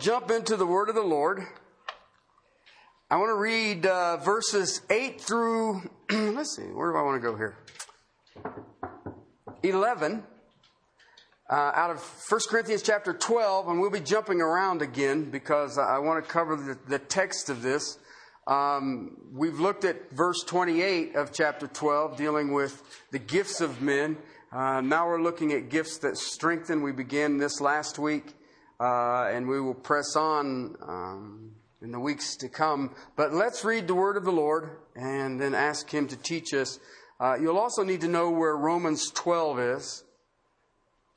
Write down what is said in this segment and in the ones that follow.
jump into the word of the Lord. I want to read uh, verses 8 through, let's see, where do I want to go here? 11 uh, out of 1 Corinthians chapter 12, and we'll be jumping around again because I want to cover the, the text of this. Um, we've looked at verse 28 of chapter 12, dealing with the gifts of men. Uh, now we're looking at gifts that strengthen. We began this last week, uh, and we will press on um, in the weeks to come. But let's read the word of the Lord and then ask Him to teach us. Uh, you'll also need to know where Romans 12 is.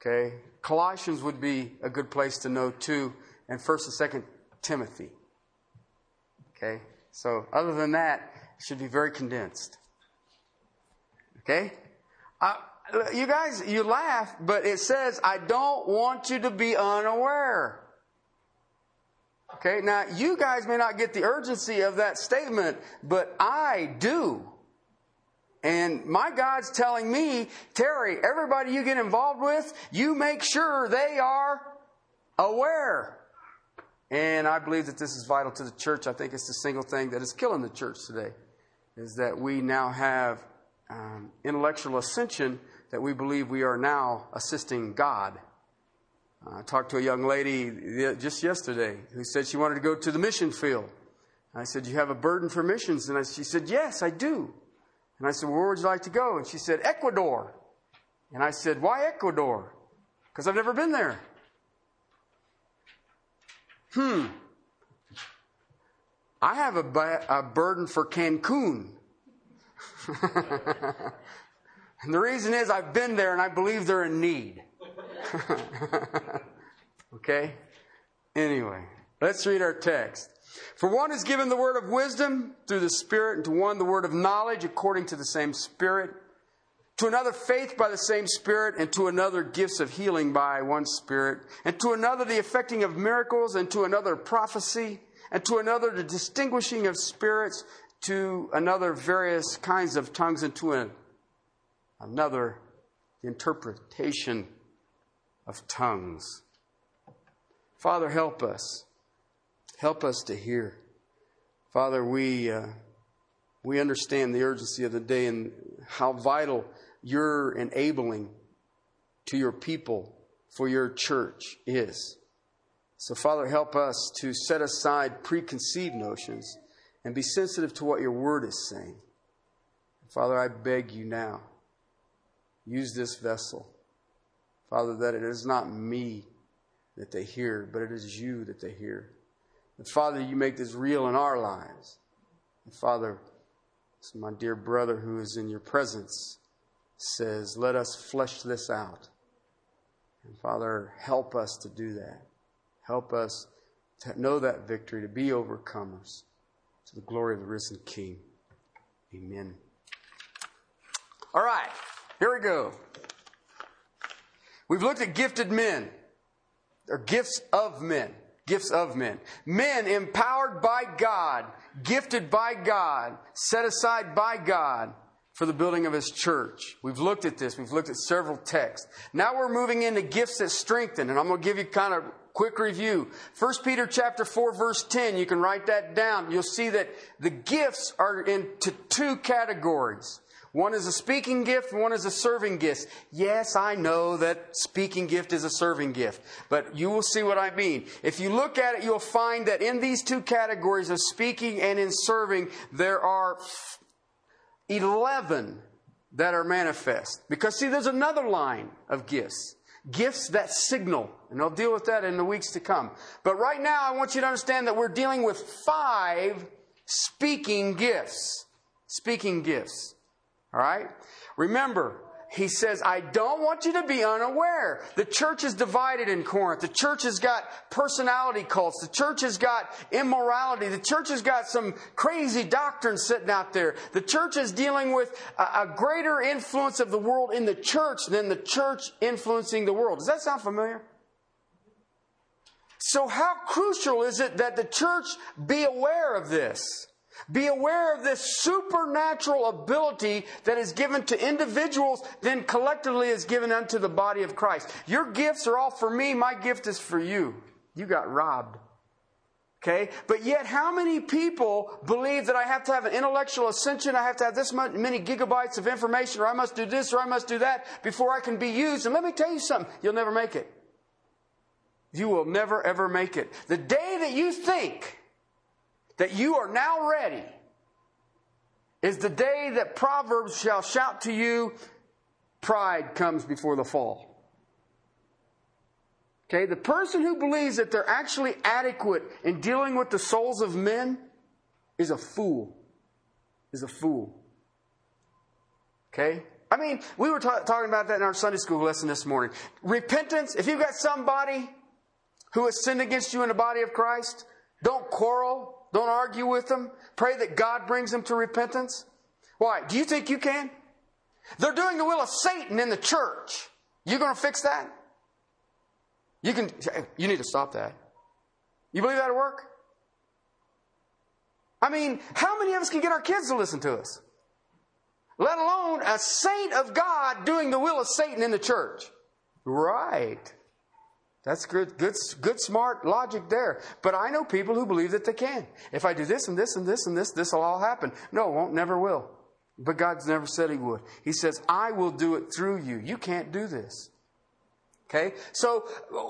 Okay? Colossians would be a good place to know too, and 1st and 2nd Timothy. Okay? So, other than that, it should be very condensed. Okay? Uh, you guys, you laugh, but it says, I don't want you to be unaware. Okay, now you guys may not get the urgency of that statement, but I do. And my God's telling me, Terry, everybody you get involved with, you make sure they are aware. And I believe that this is vital to the church. I think it's the single thing that is killing the church today, is that we now have um, intellectual ascension that we believe we are now assisting God. I talked to a young lady just yesterday who said she wanted to go to the mission field. I said, You have a burden for missions? And I, she said, Yes, I do. And I said, well, Where would you like to go? And she said, Ecuador. And I said, Why Ecuador? Because I've never been there. Hmm. I have a, ba- a burden for Cancun. and the reason is I've been there and I believe they're in need. okay? Anyway, let's read our text. For one is given the word of wisdom through the Spirit, and to one the word of knowledge according to the same Spirit, to another faith by the same Spirit, and to another gifts of healing by one Spirit, and to another the effecting of miracles, and to another prophecy, and to another the distinguishing of spirits, to another various kinds of tongues, and to another the interpretation of tongues. Father, help us. Help us to hear. Father, we, uh, we understand the urgency of the day and how vital your enabling to your people for your church is. So, Father, help us to set aside preconceived notions and be sensitive to what your word is saying. Father, I beg you now, use this vessel. Father, that it is not me that they hear, but it is you that they hear. And Father, you make this real in our lives. And Father, my dear brother who is in your presence says, let us flesh this out. And Father, help us to do that. Help us to know that victory, to be overcomers to the glory of the risen King. Amen. All right, here we go. We've looked at gifted men, or gifts of men. Gifts of men. Men empowered by God, gifted by God, set aside by God for the building of His church. We've looked at this. We've looked at several texts. Now we're moving into gifts that strengthen, and I'm going to give you kind of quick review. 1 Peter chapter 4 verse 10, you can write that down. You'll see that the gifts are into two categories. One is a speaking gift, one is a serving gift. Yes, I know that speaking gift is a serving gift, but you will see what I mean. If you look at it, you'll find that in these two categories of speaking and in serving, there are 11 that are manifest. Because see, there's another line of gifts. Gifts that signal. And I'll deal with that in the weeks to come. But right now, I want you to understand that we're dealing with five speaking gifts. Speaking gifts. All right? Remember, he says, I don't want you to be unaware. The church is divided in Corinth. The church has got personality cults. The church has got immorality. The church has got some crazy doctrines sitting out there. The church is dealing with a, a greater influence of the world in the church than the church influencing the world. Does that sound familiar? So how crucial is it that the church be aware of this? Be aware of this supernatural ability that is given to individuals, then collectively is given unto the body of Christ. Your gifts are all for me, my gift is for you. You got robbed. Okay? But yet, how many people believe that I have to have an intellectual ascension, I have to have this many gigabytes of information, or I must do this, or I must do that before I can be used? And let me tell you something, you'll never make it. You will never, ever make it. The day that you think that you are now ready is the day that Proverbs shall shout to you, pride comes before the fall. Okay, the person who believes that they're actually adequate in dealing with the souls of men is a fool. Is a fool. Okay? I mean, we were ta- talking about that in our Sunday school lesson this morning. Repentance, if you've got somebody who has sinned against you in the body of Christ, don't quarrel, don't argue with them. Pray that God brings them to repentance. Why? Do you think you can? They're doing the will of Satan in the church. You going to fix that? You can, you need to stop that. You believe that'll work? I mean, how many of us can get our kids to listen to us? Let alone a saint of God doing the will of Satan in the church. Right. That's good, good, good, smart logic there. But I know people who believe that they can. If I do this and this and this and this, this will all happen. No, it won't, never will. But God's never said He would. He says, I will do it through you. You can't do this. Okay? So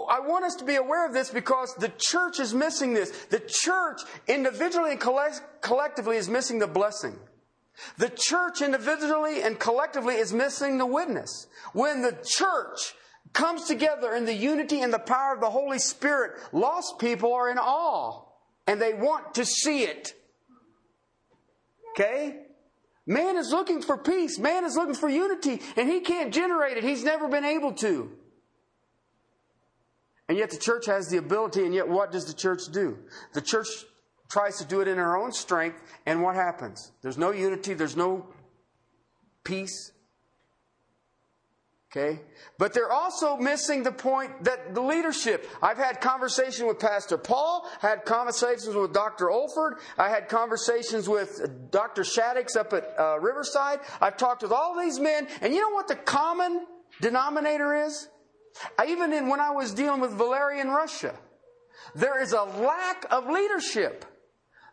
I want us to be aware of this because the church is missing this. The church individually and collectively is missing the blessing. The church individually and collectively is missing the witness. When the church comes together in the unity and the power of the Holy Spirit, lost people are in awe and they want to see it. Okay? Man is looking for peace. Man is looking for unity and he can't generate it. He's never been able to. And yet the church has the ability, and yet what does the church do? The church tries to do it in her own strength, and what happens? There's no unity, there's no peace. Okay? But they're also missing the point that the leadership. I've had conversations with Pastor Paul, I had conversations with Dr. Olford, I had conversations with Dr. Shaddix up at uh, Riverside. I've talked with all these men, and you know what the common denominator is? I, even in, when I was dealing with Valeria in Russia, there is a lack of leadership.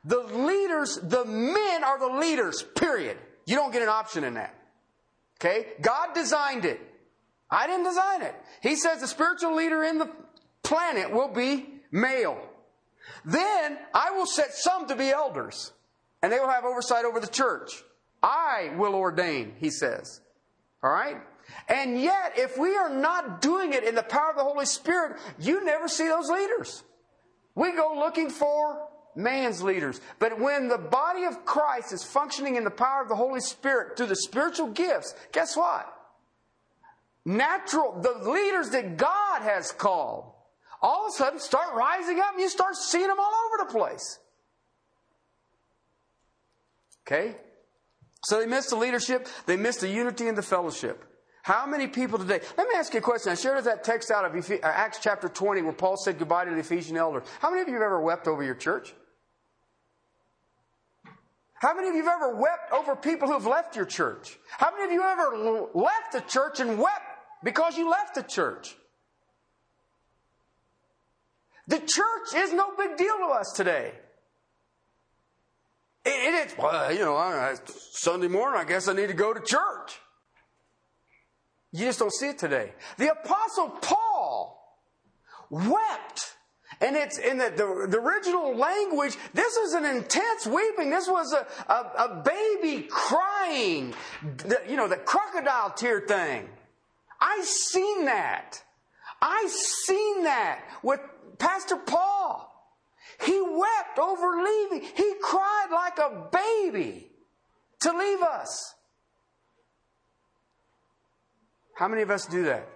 The leaders, the men are the leaders, period. You don't get an option in that. Okay? God designed it. I didn't design it. He says the spiritual leader in the planet will be male. Then I will set some to be elders, and they will have oversight over the church. I will ordain, he says. All right? And yet, if we are not doing it in the power of the Holy Spirit, you never see those leaders. We go looking for man's leaders. But when the body of Christ is functioning in the power of the Holy Spirit through the spiritual gifts, guess what? Natural, the leaders that God has called, all of a sudden start rising up and you start seeing them all over the place. Okay? So they missed the leadership, they missed the unity and the fellowship. How many people today? Let me ask you a question. I shared that text out of uh, Acts chapter 20 where Paul said goodbye to the Ephesian elders. How many of you have ever wept over your church? How many of you have ever wept over people who have left your church? How many of you ever left the church and wept because you left the church? The church is no big deal to us today. It, it is, well, uh, you know, Sunday morning, I guess I need to go to church. You just don't see it today. The apostle Paul wept. And it's in the, the, the, original language, this is an intense weeping. This was a, a, a baby crying, the, you know, the crocodile tear thing. I seen that. I seen that with Pastor Paul. He wept over leaving. He cried like a baby to leave us. How many of us do that?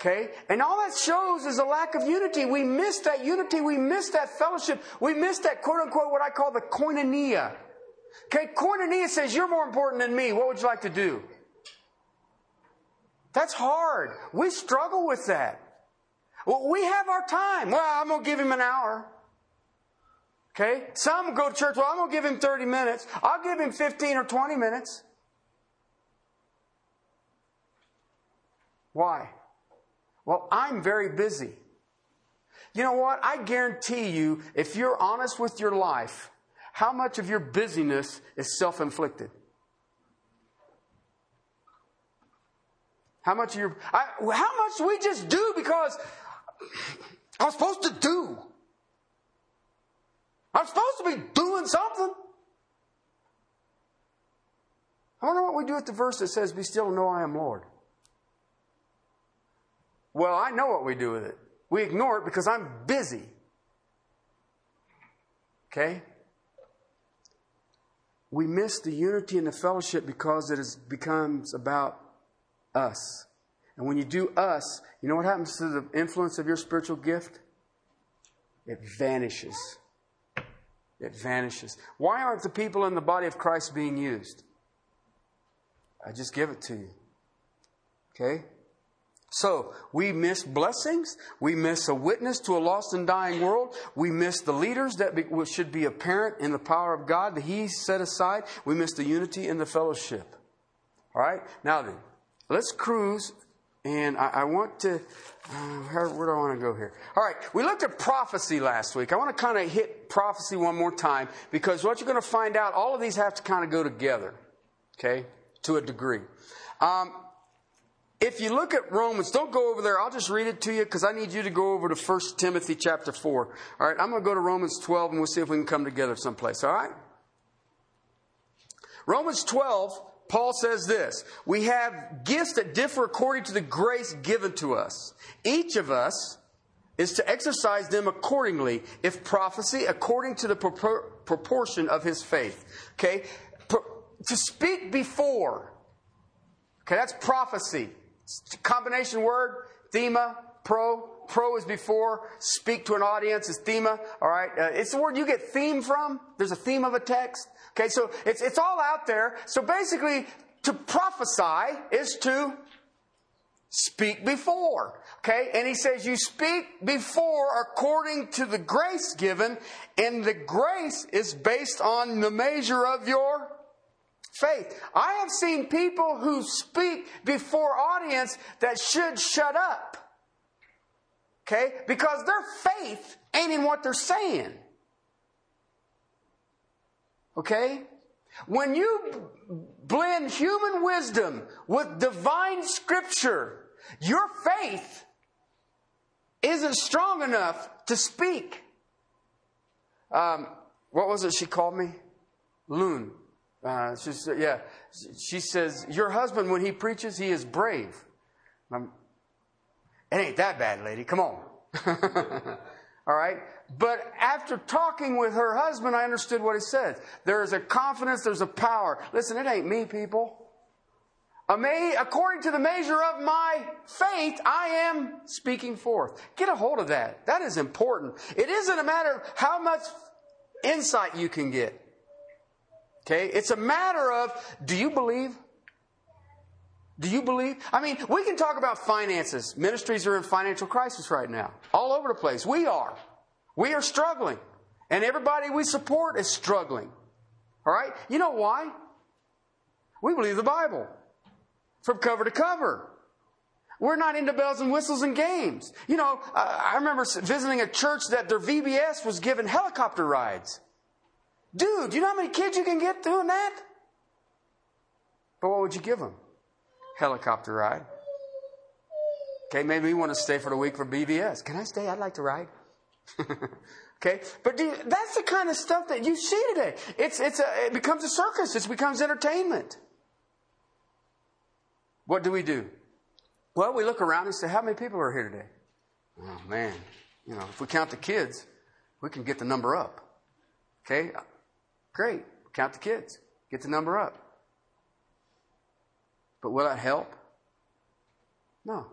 Okay? And all that shows is a lack of unity. We miss that unity. We miss that fellowship. We miss that quote unquote what I call the koinonia. Okay? Koinonia says, You're more important than me. What would you like to do? That's hard. We struggle with that. We have our time. Well, I'm going to give him an hour. Okay? Some go to church. Well, I'm going to give him 30 minutes. I'll give him 15 or 20 minutes. Why? Well, I'm very busy. You know what? I guarantee you, if you're honest with your life, how much of your busyness is self inflicted? How much I, how much we just do because I'm supposed to do? I'm supposed to be doing something. I wonder what we do with the verse that says, Be still and know I am Lord. Well, I know what we do with it. We ignore it because I'm busy. Okay? We miss the unity and the fellowship because it is, becomes about us. And when you do us, you know what happens to the influence of your spiritual gift? It vanishes. It vanishes. Why aren't the people in the body of Christ being used? I just give it to you. Okay? So, we miss blessings. We miss a witness to a lost and dying world. We miss the leaders that be, should be apparent in the power of God that He set aside. We miss the unity and the fellowship. All right? Now then, let's cruise. And I, I want to, uh, where, where do I want to go here? All right, we looked at prophecy last week. I want to kind of hit prophecy one more time because what you're going to find out, all of these have to kind of go together, okay, to a degree. Um, if you look at Romans, don't go over there. I'll just read it to you because I need you to go over to 1 Timothy chapter 4. All right, I'm going to go to Romans 12 and we'll see if we can come together someplace. All right? Romans 12, Paul says this We have gifts that differ according to the grace given to us. Each of us is to exercise them accordingly, if prophecy, according to the proportion of his faith. Okay? to speak before. Okay, that's prophecy. Combination word, thema, pro. Pro is before. Speak to an audience is thema. All right. Uh, it's the word you get theme from. There's a theme of a text. Okay. So it's, it's all out there. So basically, to prophesy is to speak before. Okay. And he says you speak before according to the grace given. And the grace is based on the measure of your faith. I have seen people who speak before audience that should shut up. Okay? Because their faith ain't in what they're saying. Okay? When you blend human wisdom with divine scripture, your faith isn't strong enough to speak. Um, what was it she called me? Loon. Uh, she said, yeah. She says, Your husband, when he preaches, he is brave. I'm, it ain't that bad, lady. Come on. All right? But after talking with her husband, I understood what he said. There is a confidence, there's a power. Listen, it ain't me, people. According to the measure of my faith, I am speaking forth. Get a hold of that. That is important. It isn't a matter of how much insight you can get. Okay? It's a matter of do you believe? Do you believe? I mean, we can talk about finances. Ministries are in financial crisis right now, all over the place. We are. We are struggling. And everybody we support is struggling. All right? You know why? We believe the Bible from cover to cover. We're not into bells and whistles and games. You know, I remember visiting a church that their VBS was given helicopter rides. Dude, you know how many kids you can get doing that? But what would you give them? Helicopter ride. Okay, maybe you want to stay for the week for BVS. Can I stay? I'd like to ride. okay, but you, that's the kind of stuff that you see today. It's, it's a, it becomes a circus. It becomes entertainment. What do we do? Well, we look around and say, how many people are here today? Oh man, you know, if we count the kids, we can get the number up. Okay, Great. Count the kids. Get the number up. But will that help? No.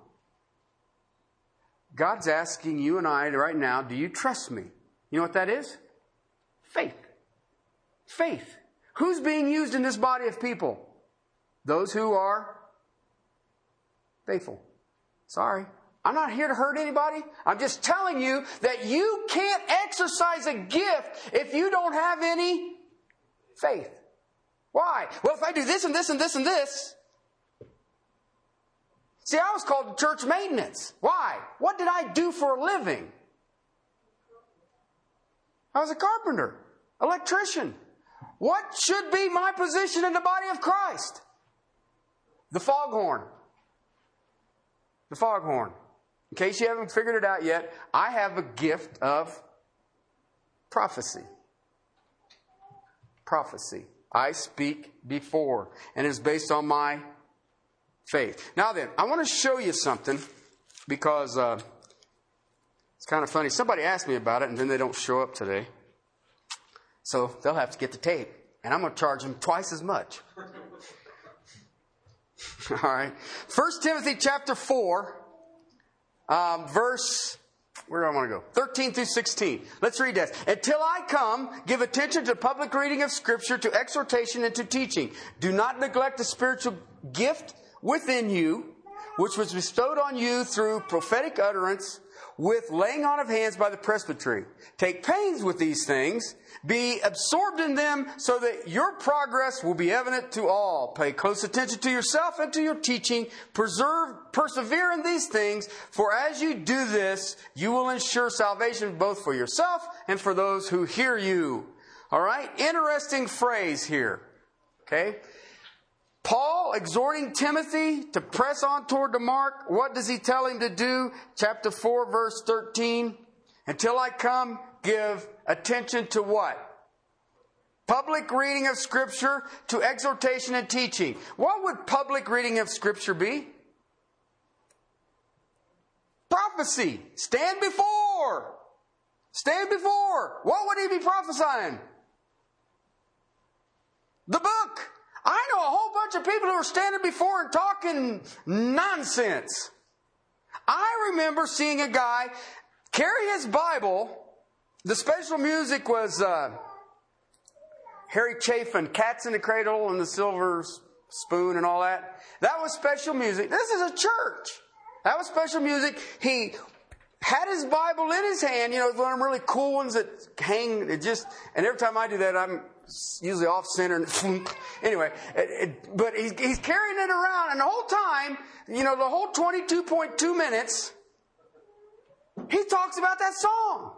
God's asking you and I right now, do you trust me? You know what that is? Faith. Faith. Who's being used in this body of people? Those who are faithful. Sorry. I'm not here to hurt anybody. I'm just telling you that you can't exercise a gift if you don't have any faith. Why? Well, if I do this and this and this and this. See, I was called to church maintenance. Why? What did I do for a living? I was a carpenter, electrician. What should be my position in the body of Christ? The foghorn. The foghorn. In case you haven't figured it out yet, I have a gift of prophecy. Prophecy. I speak before, and is based on my faith. Now then, I want to show you something because uh, it's kind of funny. Somebody asked me about it, and then they don't show up today. So they'll have to get the tape, and I'm going to charge them twice as much. All right. First Timothy chapter 4, um, verse, where do I want to go? 13 through 16. Let's read this. Until I come, give attention to public reading of Scripture, to exhortation, and to teaching. Do not neglect the spiritual gift within you, which was bestowed on you through prophetic utterance with laying on of hands by the presbytery. Take pains with these things. Be absorbed in them so that your progress will be evident to all. Pay close attention to yourself and to your teaching. Preserve, persevere in these things, for as you do this, you will ensure salvation both for yourself and for those who hear you. All right? Interesting phrase here. Okay? Paul exhorting Timothy to press on toward the mark. What does he tell him to do? Chapter 4, verse 13. Until I come, give attention to what? Public reading of Scripture to exhortation and teaching. What would public reading of Scripture be? Prophecy. Stand before. Stand before. What would he be prophesying? The book. I know a whole bunch of people who are standing before and talking nonsense. I remember seeing a guy carry his Bible. The special music was uh, Harry Chapin, Cats in the Cradle and the Silver Spoon and all that. That was special music. This is a church. That was special music. He had his Bible in his hand, you know, one of them really cool ones that hang, it just, and every time I do that, I'm usually off center. And anyway, it, it, but he's, he's carrying it around, and the whole time, you know, the whole 22.2 minutes, he talks about that song.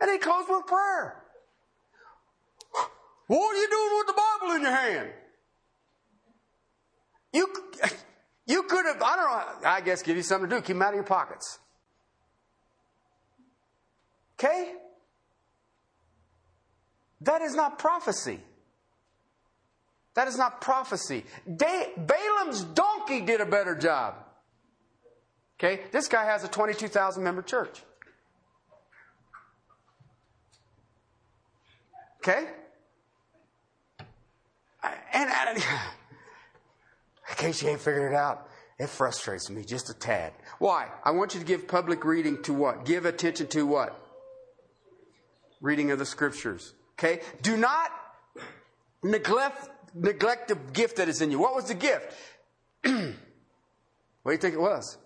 And he closes with prayer. What are you doing with the Bible in your hand? You, you could have, I don't know, I guess give you something to do. Keep them out of your pockets. Okay? That is not prophecy. That is not prophecy. Balaam's donkey did a better job. Okay? This guy has a 22,000 member church. Okay? And, and in case you ain't figured it out, it frustrates me just a tad. Why? I want you to give public reading to what? Give attention to what? Reading of the scriptures. Okay? Do not neglect, neglect the gift that is in you. What was the gift? what do you think it was?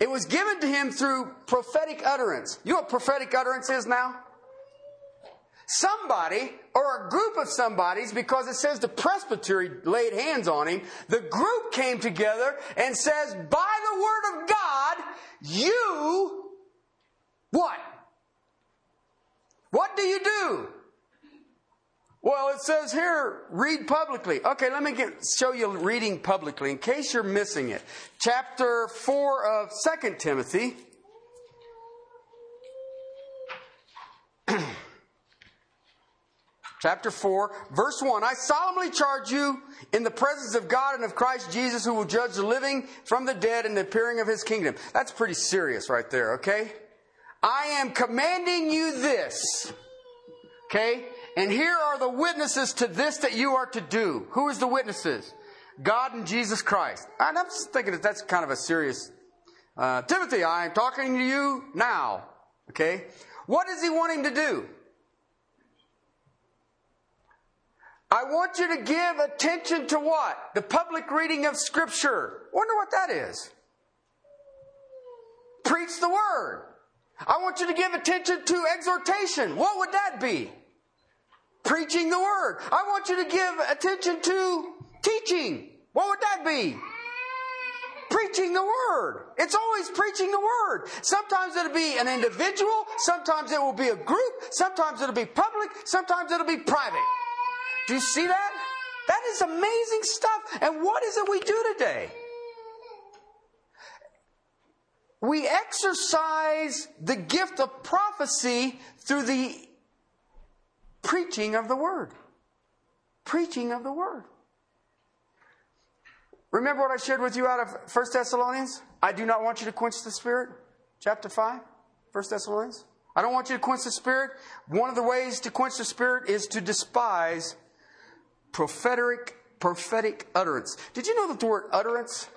It was given to him through prophetic utterance. You know what prophetic utterance is now? Somebody or a group of somebodies, because it says the presbytery laid hands on him, the group came together and says, by the word of God, you, what? What do you do? Well, it says here, read publicly. Okay, let me get, show you reading publicly in case you're missing it. Chapter 4 of 2 Timothy. Chapter 4, verse 1. I solemnly charge you in the presence of God and of Christ Jesus, who will judge the living from the dead in the appearing of his kingdom. That's pretty serious right there, okay? I am commanding you this. Okay? And here are the witnesses to this that you are to do. Who is the witnesses? God and Jesus Christ. And I'm just thinking that that's kind of a serious. Uh, Timothy, I'm talking to you now. Okay? What is he wanting to do? I want you to give attention to what? The public reading of Scripture. Wonder what that is. Preach the Word. I want you to give attention to exhortation. What would that be? Preaching the word. I want you to give attention to teaching. What would that be? Preaching the word. It's always preaching the word. Sometimes it'll be an individual, sometimes it will be a group, sometimes it'll be public, sometimes it'll be private. Do you see that? That is amazing stuff. And what is it we do today? We exercise the gift of prophecy through the preaching of the word. Preaching of the word. Remember what I shared with you out of 1 Thessalonians? I do not want you to quench the spirit. Chapter 5, 1 Thessalonians. I don't want you to quench the spirit. One of the ways to quench the spirit is to despise prophetic prophetic utterance. Did you know that the word utterance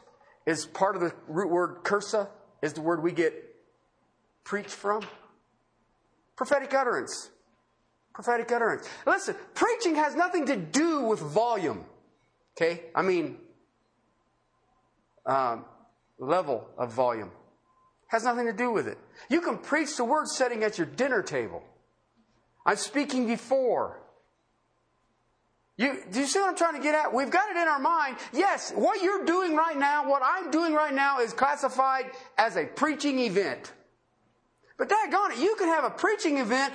is part of the root word cursa? Is the word we get preached from? Prophetic utterance. Prophetic utterance. Listen, preaching has nothing to do with volume. Okay? I mean, um, level of volume. Has nothing to do with it. You can preach the word sitting at your dinner table. I'm speaking before. You, do you see what I'm trying to get at? We've got it in our mind. Yes, what you're doing right now, what I'm doing right now is classified as a preaching event. But daggone it, you can have a preaching event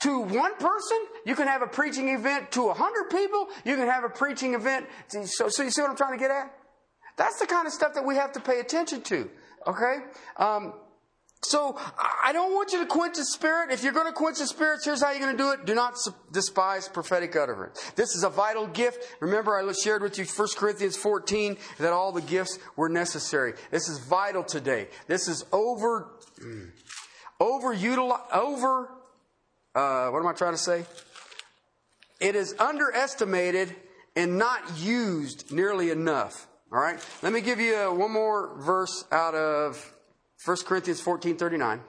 to one person. You can have a preaching event to a hundred people. You can have a preaching event. So, so you see what I'm trying to get at? That's the kind of stuff that we have to pay attention to. Okay? Um, so I don't want you to quench the spirit. If you're going to quench the spirits, here's how you're going to do it. Do not despise prophetic utterance. This is a vital gift. Remember, I shared with you 1 Corinthians 14 that all the gifts were necessary. This is vital today. This is over, over over, uh, what am I trying to say? It is underestimated and not used nearly enough. All right? Let me give you uh, one more verse out of 1 Corinthians 14 39.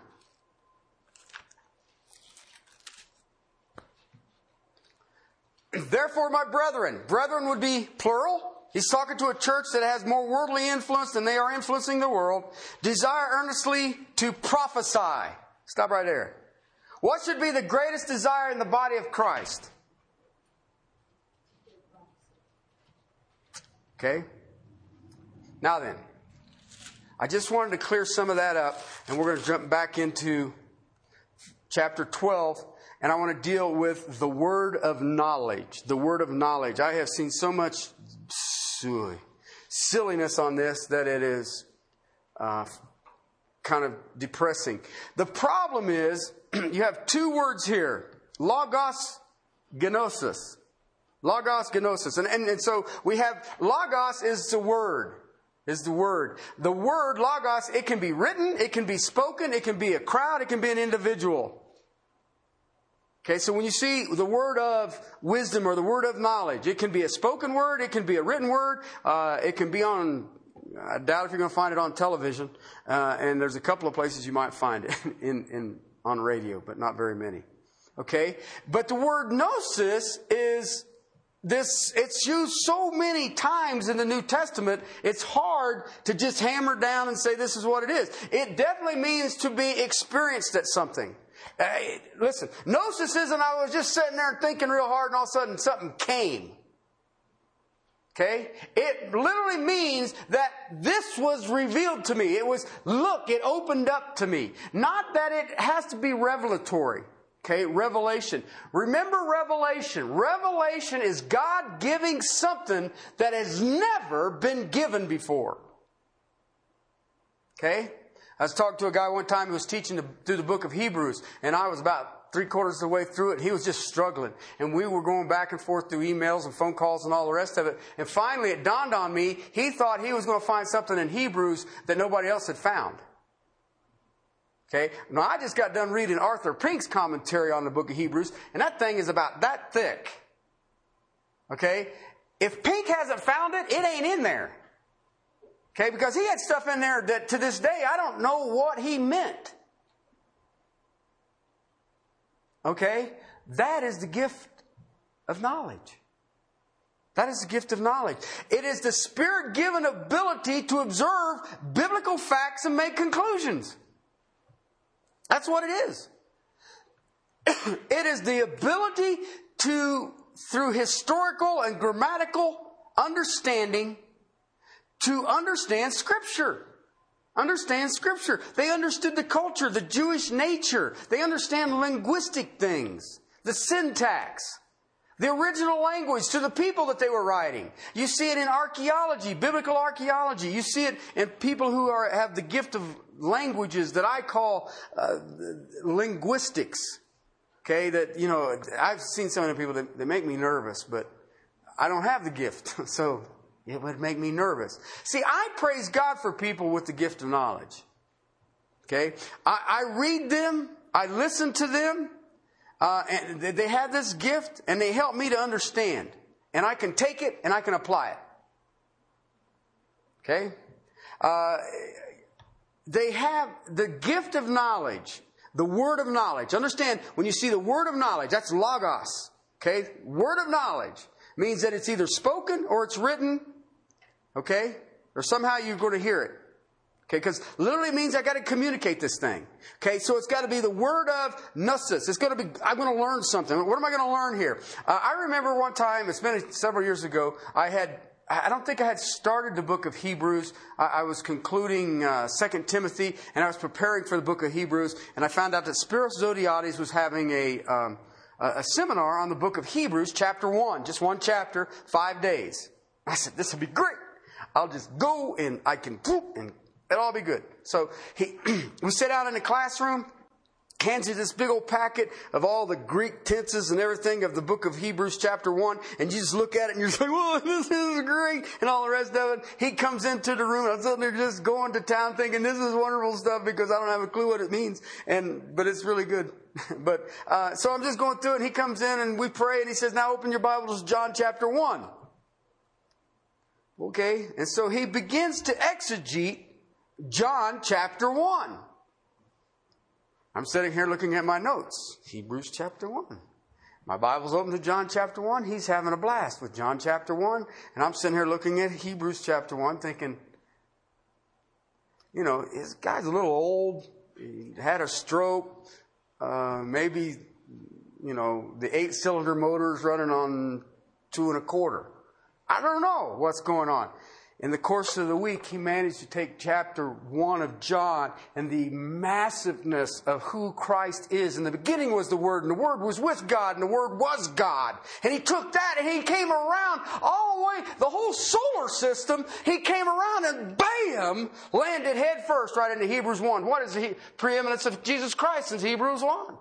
Therefore, my brethren, brethren would be plural. He's talking to a church that has more worldly influence than they are influencing the world. Desire earnestly to prophesy. Stop right there. What should be the greatest desire in the body of Christ? Okay? Now then, I just wanted to clear some of that up, and we're going to jump back into chapter 12, and I want to deal with the word of knowledge. The word of knowledge. I have seen so much silliness on this that it is uh, kind of depressing. The problem is, you have two words here logos, gnosis. Logos, gnosis. And, and, and so we have logos is the word is the word. The word, logos, it can be written, it can be spoken, it can be a crowd, it can be an individual. Okay, so when you see the word of wisdom or the word of knowledge, it can be a spoken word, it can be a written word, uh, it can be on, I doubt if you're going to find it on television, uh, and there's a couple of places you might find it in, in, on radio, but not very many. Okay? But the word gnosis is this, it's used so many times in the New Testament, it's hard to just hammer down and say this is what it is. It definitely means to be experienced at something. Uh, listen, gnosis isn't I was just sitting there and thinking real hard and all of a sudden something came. Okay? It literally means that this was revealed to me. It was, look, it opened up to me. Not that it has to be revelatory. Okay, revelation. Remember revelation. Revelation is God giving something that has never been given before. Okay? I was talking to a guy one time who was teaching the, through the book of Hebrews, and I was about three quarters of the way through it. He was just struggling. And we were going back and forth through emails and phone calls and all the rest of it. And finally, it dawned on me, he thought he was going to find something in Hebrews that nobody else had found. Okay? Now, I just got done reading Arthur Pink's commentary on the book of Hebrews, and that thing is about that thick. Okay? If Pink hasn't found it, it ain't in there. Okay? Because he had stuff in there that to this day I don't know what he meant. Okay? That is the gift of knowledge. That is the gift of knowledge. It is the spirit given ability to observe biblical facts and make conclusions. That's what it is. it is the ability to, through historical and grammatical understanding, to understand Scripture. understand Scripture. They understood the culture, the Jewish nature. They understand linguistic things, the syntax, the original language to the people that they were writing. You see it in archaeology, biblical archaeology. You see it in people who are, have the gift of languages that I call uh, linguistics. Okay, that, you know, I've seen some of the people that, that make me nervous, but I don't have the gift. So it would make me nervous. See, I praise God for people with the gift of knowledge. Okay? I, I read them, I listen to them, uh, and they have this gift, and they help me to understand. And I can take it and I can apply it. Okay? Uh, they have the gift of knowledge, the word of knowledge. Understand, when you see the word of knowledge, that's logos. Okay? Word of knowledge means that it's either spoken or it's written Okay? Or somehow you're going to hear it. Okay, because literally means I got to communicate this thing. Okay, so it's got to be the word of gnosis. It's going to be, I'm going to learn something. What am I going to learn here? Uh, I remember one time, it's been several years ago, I had, I don't think I had started the book of Hebrews. I, was concluding uh, 2 Timothy, and I was preparing for the book of Hebrews, and I found out that Spiros Zodhiates was having a, um, a, seminar on the book of Hebrews, chapter 1, just one chapter, five days. I said, this would be great. I'll just go and I can and it'll all be good. So he, we sit out in the classroom, hands you this big old packet of all the Greek tenses and everything of the book of Hebrews chapter 1, and you just look at it and you're like, whoa, this is great, and all the rest of it. He comes into the room, I'm sitting there just going to town thinking, this is wonderful stuff because I don't have a clue what it means, and, but it's really good. but, uh, so I'm just going through it, and he comes in and we pray, and he says, now open your Bibles to John chapter 1. Okay, and so he begins to exegete John chapter 1. I'm sitting here looking at my notes, Hebrews chapter 1. My Bible's open to John chapter 1. He's having a blast with John chapter 1. And I'm sitting here looking at Hebrews chapter 1 thinking, you know, this guy's a little old. He had a stroke. Uh, maybe, you know, the eight cylinder motor's running on two and a quarter. I don't know what's going on. In the course of the week, he managed to take chapter one of John and the massiveness of who Christ is. In the beginning was the Word, and the Word was with God, and the Word was God. And he took that and he came around all the way, the whole solar system, he came around and bam, landed head first right into Hebrews 1. What is the preeminence of Jesus Christ in Hebrews 1?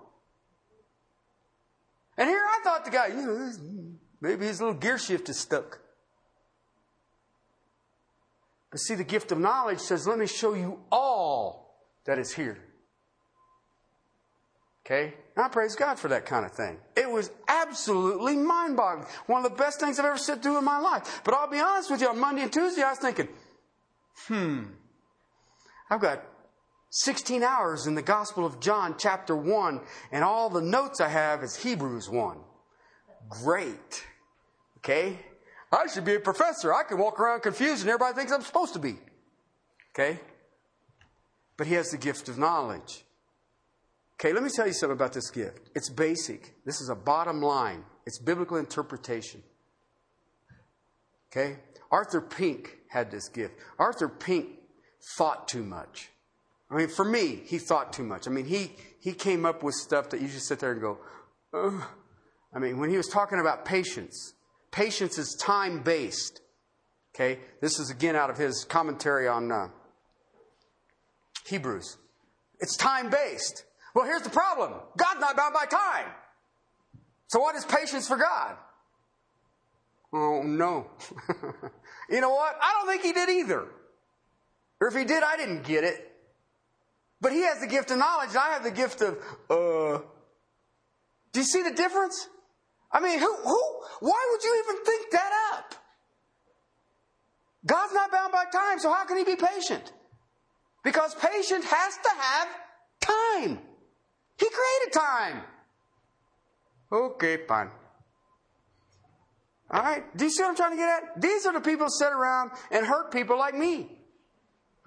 And here I thought the guy, you know, maybe his little gear shift is stuck. But see, the gift of knowledge says, let me show you all that is here. Okay? And I praise God for that kind of thing. It was absolutely mind boggling. One of the best things I've ever sat through in my life. But I'll be honest with you, on Monday and Tuesday, I was thinking, hmm, I've got 16 hours in the Gospel of John, chapter 1, and all the notes I have is Hebrews 1. Great. Okay? I should be a professor. I can walk around confused and everybody thinks I'm supposed to be. Okay? But he has the gift of knowledge. Okay, let me tell you something about this gift. It's basic. This is a bottom line. It's biblical interpretation. Okay? Arthur Pink had this gift. Arthur Pink thought too much. I mean, for me, he thought too much. I mean, he, he came up with stuff that you just sit there and go, Ugh. I mean, when he was talking about patience, Patience is time based. Okay? This is again out of his commentary on uh, Hebrews. It's time based. Well, here's the problem God's not bound by time. So, what is patience for God? Oh, no. you know what? I don't think he did either. Or if he did, I didn't get it. But he has the gift of knowledge, and I have the gift of, uh. Do you see the difference? I mean, who, who, why would you even think that up? God's not bound by time, so how can he be patient? Because patient has to have time. He created time. Okay, fine. All right. Do you see what I'm trying to get at? These are the people that sit around and hurt people like me.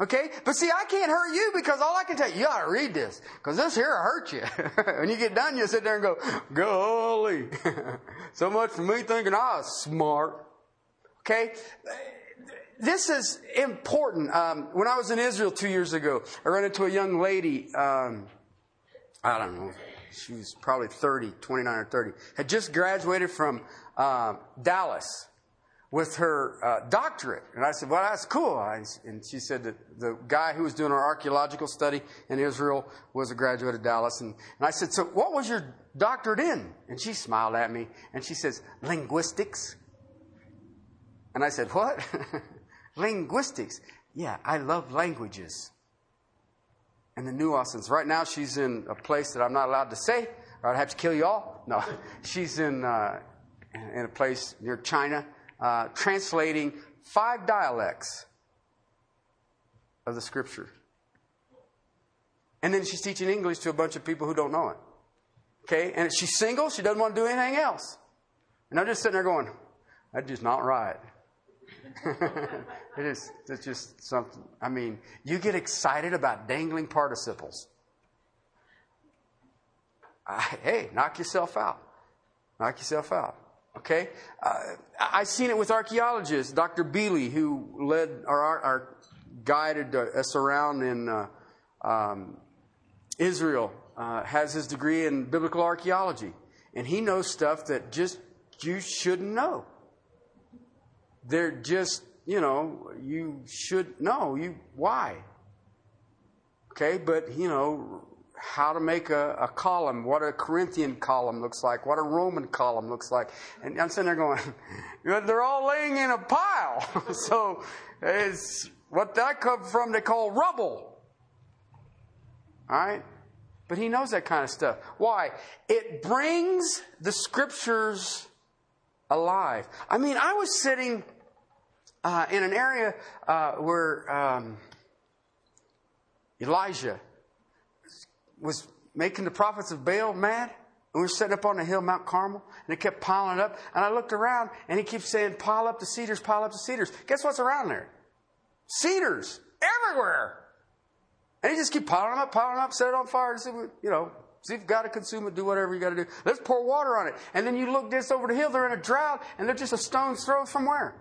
Okay? But see, I can't hurt you because all I can tell you, you to read this. Because this here will hurt you. when you get done, you sit there and go, golly. so much for me thinking I was smart. Okay? this is important. Um, when I was in Israel two years ago, I ran into a young lady. Um, I don't know. She was probably 30, 29 or 30. Had just graduated from uh, Dallas with her uh, doctorate. And I said, Well, that's cool. I, and she said that the guy who was doing our archaeological study in Israel was a graduate of Dallas. And, and I said, So what was your doctorate in? And she smiled at me and she says, Linguistics. And I said, What? Linguistics. Yeah, I love languages. And the nuances. Right now, she's in a place that I'm not allowed to say, or I'd have to kill you all. No, she's in, uh, in a place near China uh, translating five dialects of the scripture. And then she's teaching English to a bunch of people who don't know it. Okay? And she's single, she doesn't want to do anything else. And I'm just sitting there going, that's just not right. it is it's just something. I mean, you get excited about dangling participles. Uh, hey, knock yourself out. Knock yourself out. Okay? Uh, I've seen it with archaeologists. Dr. Beely, who led or our guided us around in uh, um, Israel, uh, has his degree in biblical archaeology. And he knows stuff that just you shouldn't know. They're just, you know, you should know. You why? Okay, but you know, how to make a, a, column, what a Corinthian column looks like, what a Roman column looks like. And I'm sitting there going, they're all laying in a pile. so it's what that comes from they call rubble. All right? But he knows that kind of stuff. Why? It brings the scriptures alive. I mean, I was sitting uh, in an area uh, where um, Elijah was making the prophets of Baal mad. And we were sitting up on the hill, Mount Carmel, and it kept piling up. And I looked around, and he keeps saying, Pile up the cedars, pile up the cedars. Guess what's around there? Cedars everywhere. And he just keep piling them up, piling them up, set it on fire, see, you know, see if you've got to consume it, do whatever you got to do. Let's pour water on it. And then you look just over the hill, they're in a drought, and they're just a stone's throw from where?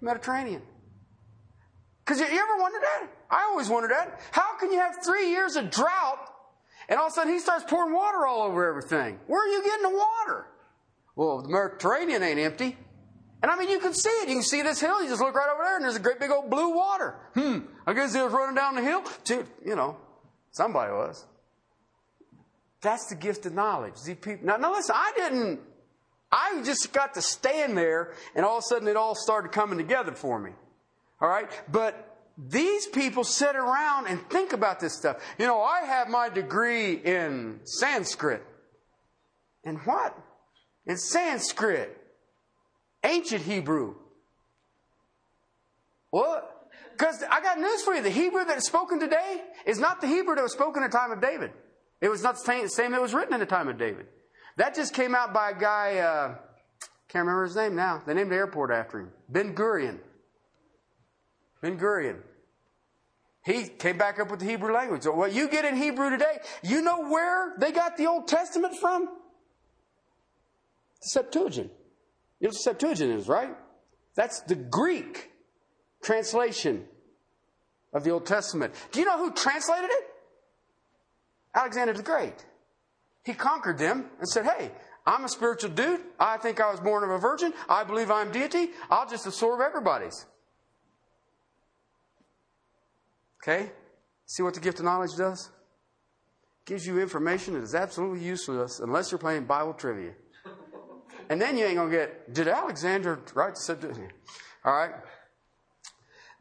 Mediterranean. Because you, you ever wondered that? I always wondered that. How can you have three years of drought and all of a sudden he starts pouring water all over everything. Where are you getting the water? Well, the Mediterranean ain't empty. And I mean, you can see it. You can see this hill. You just look right over there, and there's a great big old blue water. Hmm. I guess he was running down the hill. To, you know, somebody was. That's the gift of knowledge. See, people, now, now listen, I didn't. I just got to stand there, and all of a sudden it all started coming together for me. All right, but these people sit around and think about this stuff. You know, I have my degree in Sanskrit. In what? In Sanskrit. Ancient Hebrew. What? Because I got news for you. The Hebrew that is spoken today is not the Hebrew that was spoken in the time of David. It was not the same that was written in the time of David. That just came out by a guy, uh, can't remember his name now. They named the airport after him. Ben Gurion. Ben Gurion. He came back up with the Hebrew language. What you get in Hebrew today, you know where they got the Old Testament from? The Septuagint. You know what the Septuagint is, right? That's the Greek translation of the Old Testament. Do you know who translated it? Alexander the Great. He conquered them and said, Hey, I'm a spiritual dude. I think I was born of a virgin. I believe I'm deity. I'll just absorb everybody's. Okay? See what the gift of knowledge does? Gives you information that is absolutely useless unless you're playing Bible trivia. And then you ain't going to get, did Alexander write? All right?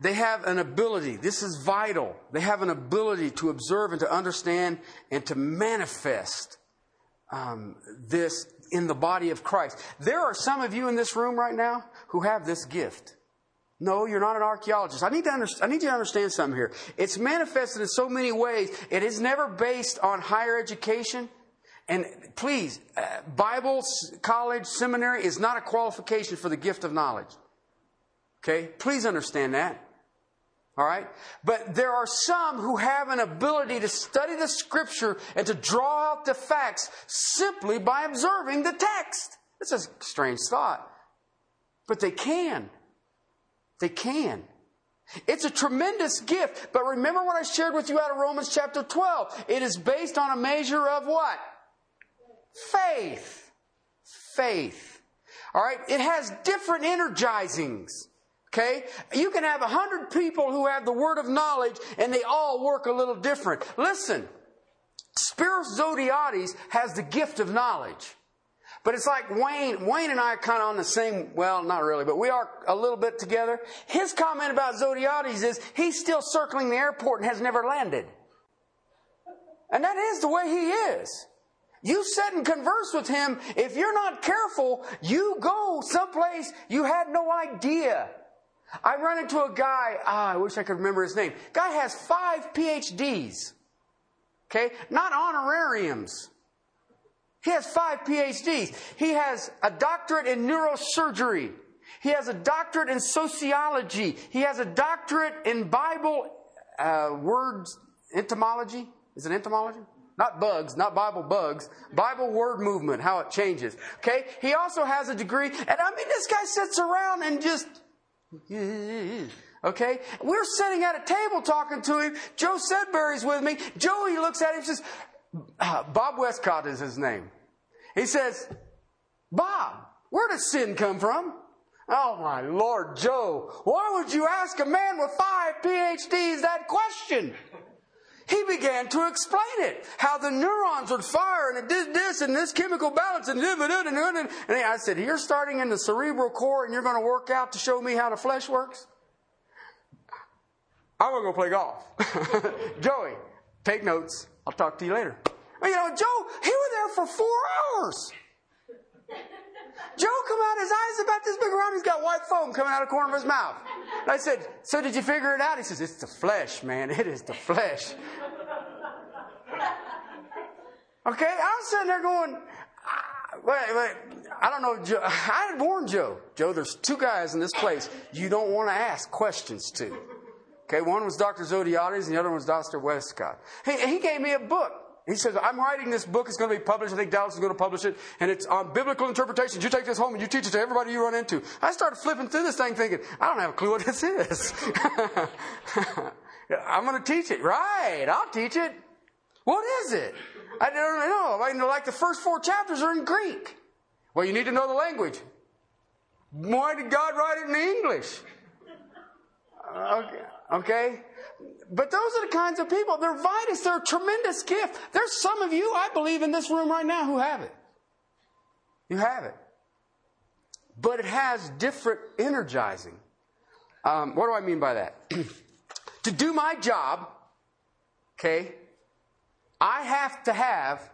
They have an ability, this is vital. They have an ability to observe and to understand and to manifest um, this in the body of Christ. There are some of you in this room right now who have this gift. No, you're not an archaeologist. I need to understand, I need you to understand something here. It's manifested in so many ways. It is never based on higher education. And please, uh, Bible, college, seminary is not a qualification for the gift of knowledge. Okay? Please understand that. All right? But there are some who have an ability to study the scripture and to draw out the facts simply by observing the text. It's a strange thought. But they can. They can. It's a tremendous gift. But remember what I shared with you out of Romans chapter 12. It is based on a measure of what? Faith. Faith. All right. It has different energizings. Okay? You can have a hundred people who have the word of knowledge and they all work a little different. Listen. Spiros Zodhiates has the gift of knowledge. But it's like Wayne, Wayne and I are kind of on the same, well, not really, but we are a little bit together. His comment about Zodhiates is he's still circling the airport and has never landed. And that is the way he is. You sit and converse with him. If you're not careful, you go someplace you had no idea. I run into a guy, ah, I wish I could remember his name. Guy has five PhDs. Okay? Not honorariums. He has five PhDs. He has a doctorate in neurosurgery. He has a doctorate in sociology. He has a doctorate in Bible uh, words entomology. Is it entomology? Not bugs, not Bible bugs. Bible word movement, how it changes. Okay? He also has a degree, and I mean, this guy sits around and just. Okay? We're sitting at a table talking to him. Joe Sedbury's with me. Joey looks at him and says, Uh, Bob Westcott is his name. He says, Bob, where does sin come from? Oh my Lord, Joe, why would you ask a man with five PhDs that question? He began to explain it. How the neurons would fire and it did this and this chemical balance and and and I said, You're starting in the cerebral core and you're going to work out to show me how the flesh works? I'm going to go play golf. Joey, take notes. I'll talk to you later. You know, Joe, he was there for four hours. Joe come out, his eyes about this big around, he's got white foam coming out of the corner of his mouth. And I said, So did you figure it out? He says, It's the flesh, man. It is the flesh. Okay, I'm sitting there going, Wait, wait. I don't know. Joe. I had warned Joe. Joe, there's two guys in this place you don't want to ask questions to. Okay, one was Dr. Zodhiates and the other one was Dr. Westcott. He, he gave me a book. He says, I'm writing this book. It's going to be published. I think Dallas is going to publish it. And it's on biblical interpretations. You take this home and you teach it to everybody you run into. I started flipping through this thing thinking, I don't have a clue what this is. I'm going to teach it. Right. I'll teach it. What is it? I don't know. I mean, like the first four chapters are in Greek. Well, you need to know the language. Why did God write it in English? Okay. Okay? But those are the kinds of people. They're Vitus. They're a tremendous gift. There's some of you, I believe, in this room right now who have it. You have it. But it has different energizing. Um, what do I mean by that? to do my job, okay, I have to have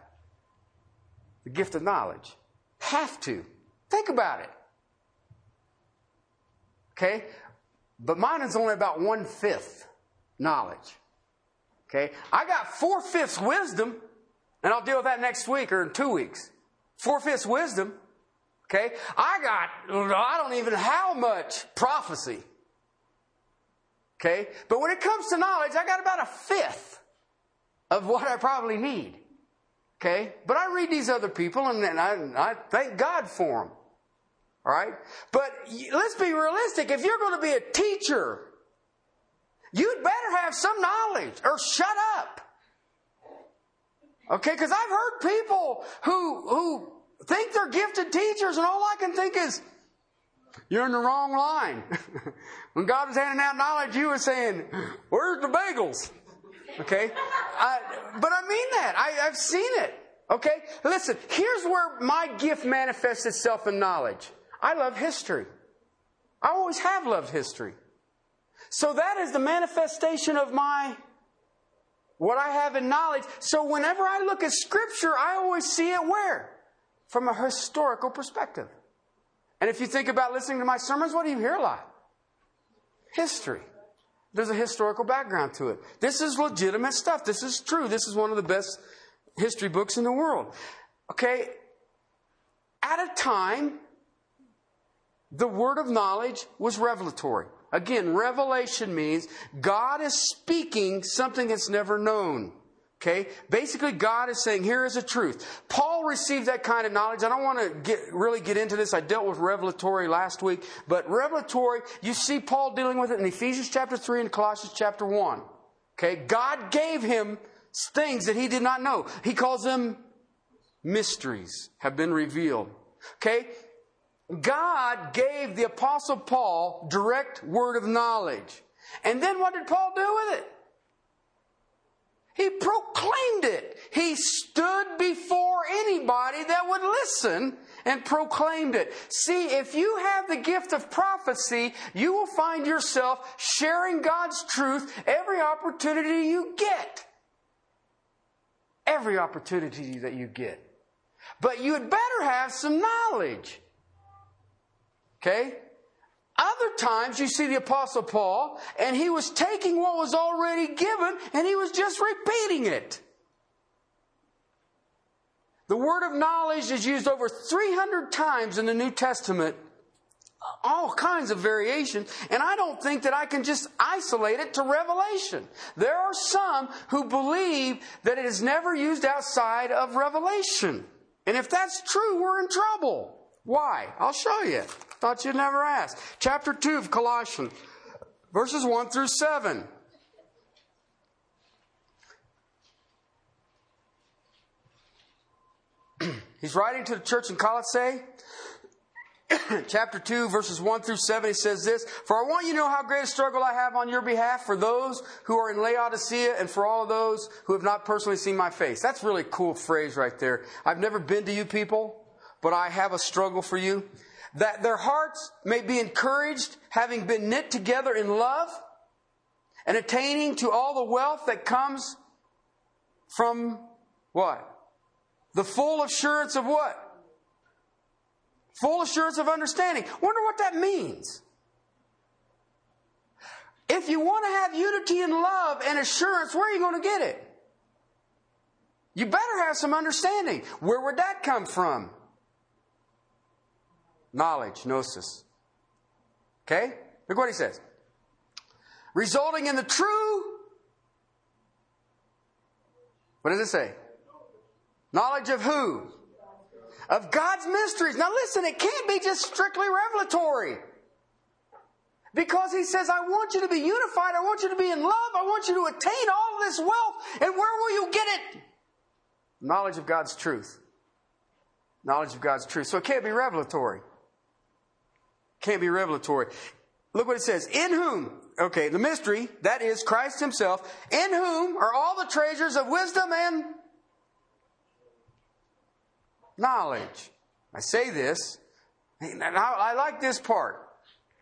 the gift of knowledge. Have to. Think about it. Okay? But mine is only about one fifth knowledge. Okay? I got four fifths wisdom, and I'll deal with that next week or in two weeks. Four fifths wisdom. Okay? I got, I don't even how much prophecy. Okay? But when it comes to knowledge, I got about a fifth of what I probably need. Okay? But I read these other people and, and I, I thank God for them. All right? But let's be realistic. If you're going to be a teacher, you'd better have some knowledge or shut up. Okay? Because I've heard people who, who think they're gifted teachers and all I can think is, you're in the wrong line. when God was handing out knowledge, you were saying, where's the bagels? Okay? I, but I mean that. I, I've seen it. Okay? Listen, here's where my gift manifests itself in knowledge. I love history. I always have loved history. So that is the manifestation of my what I have in knowledge. So whenever I look at scripture, I always see it where? From a historical perspective. And if you think about listening to my sermons, what do you hear a lot? History. There's a historical background to it. This is legitimate stuff. This is true. This is one of the best history books in the world. Okay? At a time the word of knowledge was revelatory. Again, revelation means God is speaking something that's never known Okay? Basically, God is saying, here is a truth. Paul received that kind of knowledge. I don't want to get, really get into this. I dealt with revelatory last week. But revelatory, you see Paul dealing with it in Ephesians chapter 3 and Colossians chapter 1. Okay? God gave him things that he did not know. He calls them mysteries, have been revealed. Okay? God gave the apostle Paul direct word of knowledge. And then what did Paul do with it? He proclaimed it. He stood before anybody that would listen and proclaimed it. See, if you have the gift of prophecy, you will find yourself sharing God's truth every opportunity you get. Every opportunity that you get. But you had better have some knowledge. Okay? Other times you see the apostle Paul and he was taking what was already given and he was just repeating it. The word of knowledge is used over 300 times in the New Testament. All kinds of variations. And I don't think that I can just isolate it to Revelation. There are some who believe that it is never used outside of Revelation. And if that's true, we're in trouble. Why? I'll show you. Thought you'd never ask. Chapter 2 of Colossians, verses 1 through 7. He's writing to the church in Colossae. chapter 2, verses 1 through 7, he says this For I want you to know how great a struggle I have on your behalf for those who are in Laodicea and for all of those who have not personally seen my face. That's really cool phrase right there. I've never been to you people, but I have a struggle for you. That their hearts may be encouraged, having been knit together in love and attaining to all the wealth that comes from what? The full assurance of what? Full assurance of understanding. Wonder what that means. If you want to have unity and love and assurance, where are you going to get it? You better have some understanding. Where would that come from? Knowledge, gnosis. Okay? Look what he says. Resulting in the true. What does it say? Knowledge of who? Of God's mysteries. Now listen, it can't be just strictly revelatory. Because he says, I want you to be unified. I want you to be in love. I want you to attain all this wealth. And where will you get it? Knowledge of God's truth. Knowledge of God's truth. So it can't be revelatory. Can't be revelatory. Look what it says. In whom, okay, the mystery, that is Christ himself, in whom are all the treasures of wisdom and knowledge. I say this, and I, I like this part.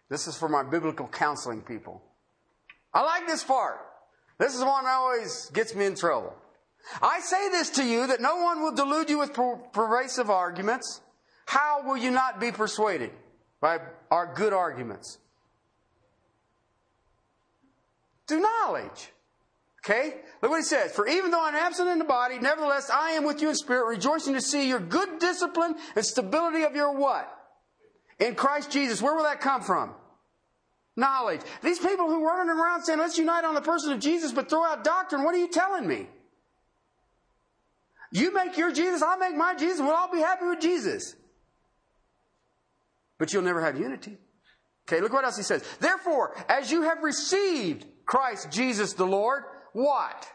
This is for my biblical counseling people. I like this part. This is one that always gets me in trouble. I say this to you that no one will delude you with per- pervasive arguments. How will you not be persuaded? By our good arguments. Through knowledge. Okay? Look what he says. For even though I'm absent in the body, nevertheless I am with you in spirit, rejoicing to see your good discipline and stability of your what? In Christ Jesus. Where will that come from? Knowledge. These people who are running around saying, let's unite on the person of Jesus, but throw out doctrine, what are you telling me? You make your Jesus, I make my Jesus, we'll all be happy with Jesus. But you'll never have unity. Okay, look what else he says. Therefore, as you have received Christ Jesus the Lord, what?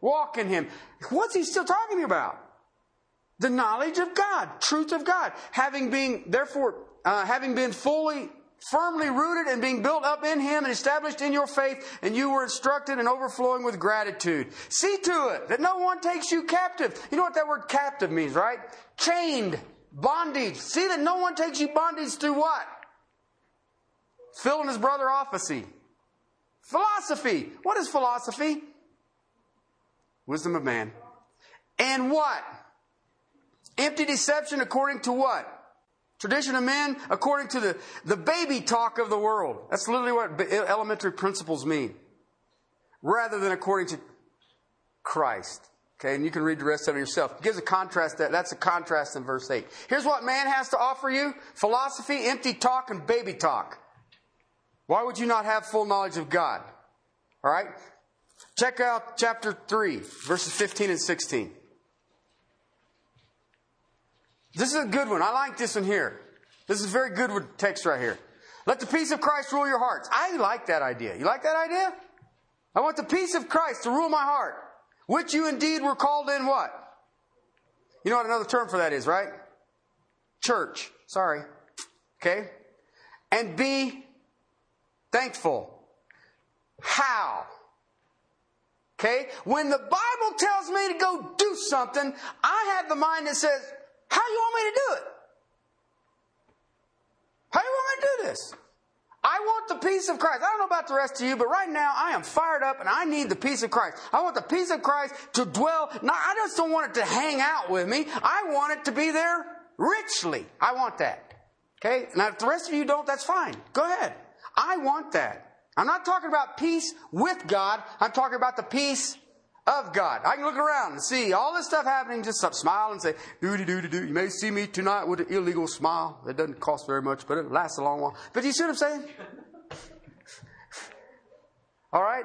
Walk in him. What's he still talking about? The knowledge of God, truth of God. Having been, therefore, uh, having been fully, firmly rooted and being built up in him and established in your faith, and you were instructed and overflowing with gratitude. See to it that no one takes you captive. You know what that word captive means, right? Chained, bondage. See that no one takes you bondage through what? Phil and his brother Officy. Philosophy. What is philosophy? Wisdom of man. And what? Empty deception according to what? Tradition of men according to the, the baby talk of the world. That's literally what elementary principles mean. Rather than according to Christ. Okay, and you can read the rest of it yourself. It gives a contrast that that's a contrast in verse 8. Here's what man has to offer you philosophy, empty talk, and baby talk. Why would you not have full knowledge of God? All right? Check out chapter 3, verses 15 and 16. This is a good one. I like this one here. This is a very good text right here. Let the peace of Christ rule your hearts. I like that idea. You like that idea? I want the peace of Christ to rule my heart, which you indeed were called in what? You know what another term for that is, right? Church. Sorry. Okay? And be thankful. How? Okay? When the Bible tells me to go do something, I have the mind that says, How do you want me to do it? How do you want me to do this? I want the peace of Christ. I don't know about the rest of you, but right now I am fired up and I need the peace of Christ. I want the peace of Christ to dwell. Not, I just don't want it to hang out with me. I want it to be there richly. I want that. Okay? Now, if the rest of you don't, that's fine. Go ahead. I want that. I'm not talking about peace with God. I'm talking about the peace of God. I can look around and see all this stuff happening, just smile and say, doo doo doo doo. You may see me tonight with an illegal smile. It doesn't cost very much, but it lasts a long while. But you see what I'm saying? all right?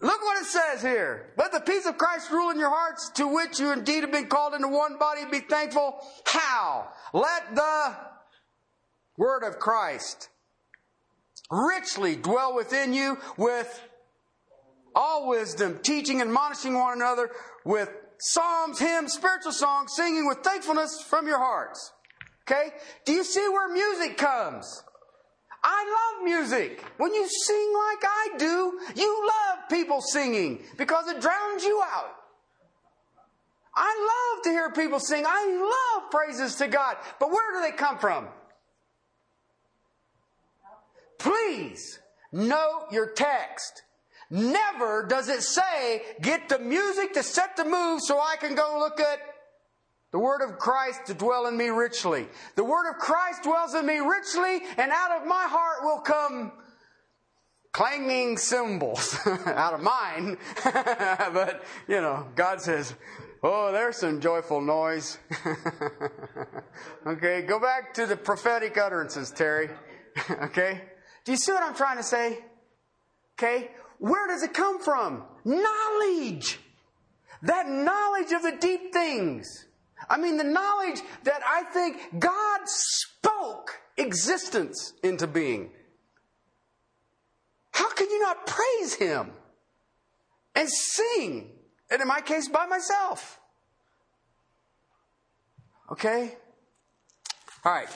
Look what it says here. Let the peace of Christ rule in your hearts, to which you indeed have been called into one body. Be thankful. How? Let the word of Christ richly dwell within you with all wisdom, teaching and admonishing one another with psalms, hymns, spiritual songs, singing with thankfulness from your hearts. Okay? Do you see where music comes? I love music. When you sing like I do, you love people singing because it drowns you out. I love to hear people sing. I love praises to God. But where do they come from? Please note your text. Never does it say, get the music to set the move so I can go look at the word of Christ to dwell in me richly. The word of Christ dwells in me richly, and out of my heart will come clanging cymbals. out of mine. but, you know, God says, oh, there's some joyful noise. okay, go back to the prophetic utterances, Terry. okay? Do you see what I'm trying to say? Okay? Where does it come from? Knowledge. That knowledge of the deep things. I mean, the knowledge that I think God spoke existence into being. How can you not praise Him and sing? And in my case, by myself. Okay? All right.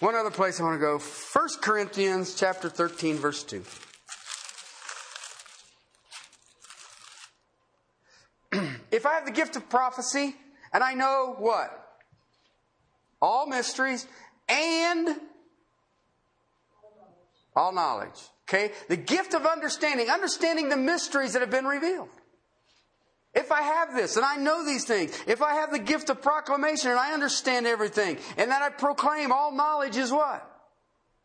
One other place I want to go. 1 Corinthians chapter 13 verse 2. If I have the gift of prophecy and I know what? All mysteries and all knowledge. Okay? The gift of understanding, understanding the mysteries that have been revealed. If I have this and I know these things, if I have the gift of proclamation and I understand everything, and that I proclaim all knowledge is what?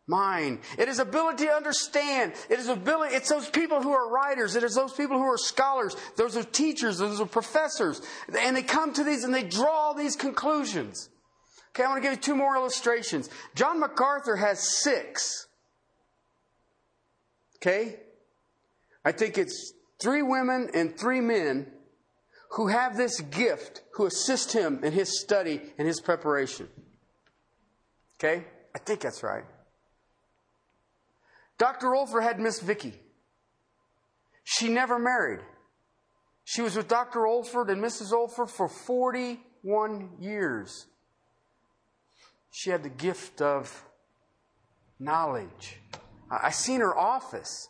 Mine. It is ability to understand. It is ability, it's those people who are writers. It is those people who are scholars. Those are teachers. Those are professors. And they come to these and they draw these conclusions. Okay, I want to give you two more illustrations. John MacArthur has six. Okay? I think it's three women and three men who have this gift, who assist him in his study and his preparation. Okay? I think that's right. Dr. Olford had Miss Vicky. She never married. She was with Dr. Olford and Mrs. Olford for 41 years. She had the gift of knowledge. I seen her office.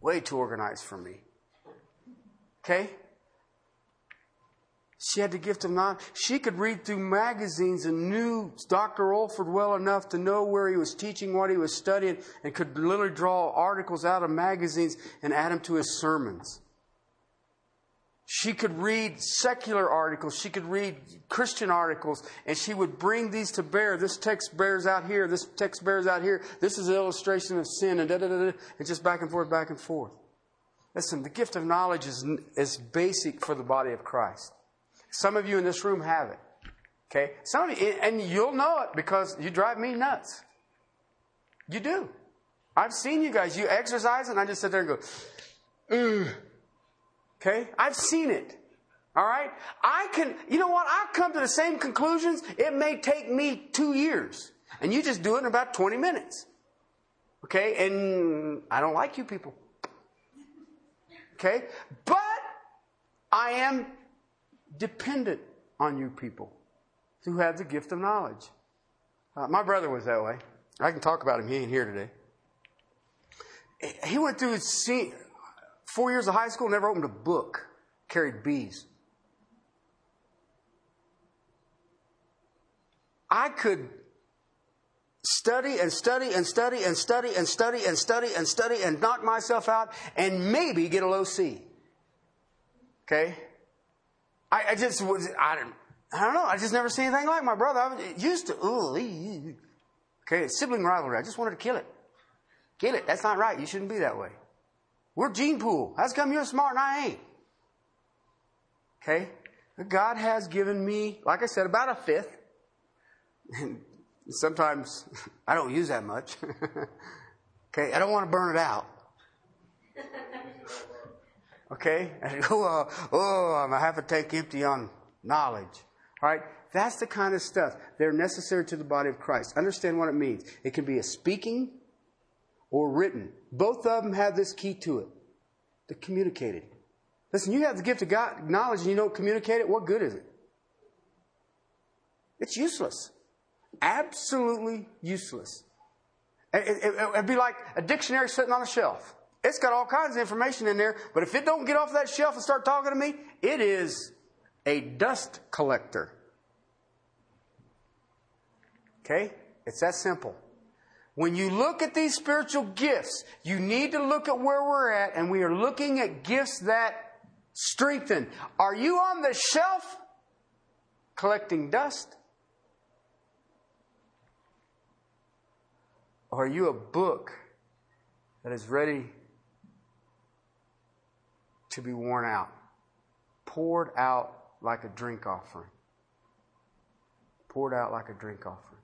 Way too organized for me. Okay? She had the gift of knowledge. She could read through magazines and knew Dr. Olford well enough to know where he was teaching, what he was studying, and could literally draw articles out of magazines and add them to his sermons. She could read secular articles, she could read Christian articles, and she would bring these to bear. This text bears out here, this text bears out here, this is an illustration of sin, and da da da da, and just back and forth, back and forth. Listen, the gift of knowledge is, is basic for the body of Christ. Some of you in this room have it. Okay? Some of you, and you'll know it because you drive me nuts. You do. I've seen you guys. You exercise, and I just sit there and go, Ugh. Okay? I've seen it. All right? I can, you know what? I've come to the same conclusions. It may take me two years. And you just do it in about 20 minutes. Okay? And I don't like you people. Okay? But I am dependent on you people who have the gift of knowledge. Uh, my brother was that way. I can talk about him. He ain't here today. He went through four years of high school, never opened a book, carried bees. I could study and study and study and study and study and study and study and knock myself out and maybe get a low C. Okay? I, I just was, I, I don't know, I just never seen anything like my brother. I used to, ooh, okay, sibling rivalry. I just wanted to kill it. Kill it. That's not right. You shouldn't be that way. We're gene pool. How's come you're smart and I ain't? Okay? God has given me, like I said, about a fifth. And sometimes I don't use that much. okay? I don't want to burn it out. Okay? And uh, oh, I'm a half a tank empty on knowledge. All right? That's the kind of stuff. They're necessary to the body of Christ. Understand what it means. It can be a speaking or written. Both of them have this key to it. The communicating. Listen, you have the gift of God, knowledge and you don't communicate it, what good is it? It's useless. Absolutely useless. It, would be like a dictionary sitting on a shelf. It's got all kinds of information in there, but if it don't get off that shelf and start talking to me, it is a dust collector. Okay? It's that simple. When you look at these spiritual gifts, you need to look at where we're at, and we are looking at gifts that strengthen. Are you on the shelf collecting dust? Or are you a book that is ready to be worn out, poured out like a drink offering? Poured out like a drink offering.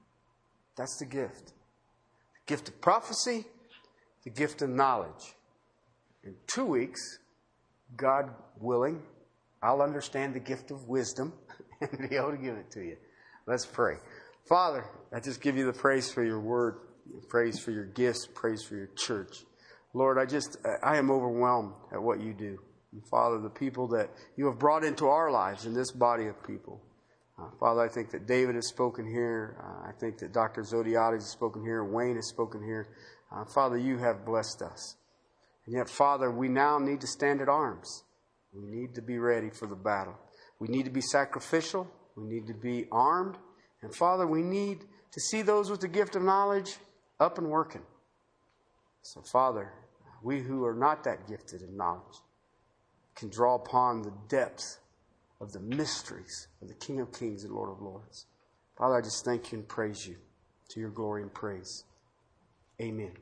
That's the gift The gift of prophecy, the gift of knowledge. In two weeks, God willing, I'll understand the gift of wisdom and be able to give it to you. Let's pray. Father, I just give you the praise for your word, praise for your gifts, praise for your church. Lord, I just, I am overwhelmed at what you do. And Father, the people that you have brought into our lives in this body of people. Uh, Father, I think that David has spoken here. Uh, I think that Dr. Zodhiates has spoken here. Wayne has spoken here. Uh, Father, you have blessed us. And yet, Father, we now need to stand at arms. We need to be ready for the battle. We need to be sacrificial. We need to be armed. And Father, we need to see those with the gift of knowledge up and working. So, Father, we who are not that gifted in knowledge can draw upon the depths of the mysteries of the King of Kings and Lord of Lords. Father, I just thank you and praise you to your glory and praise. Amen.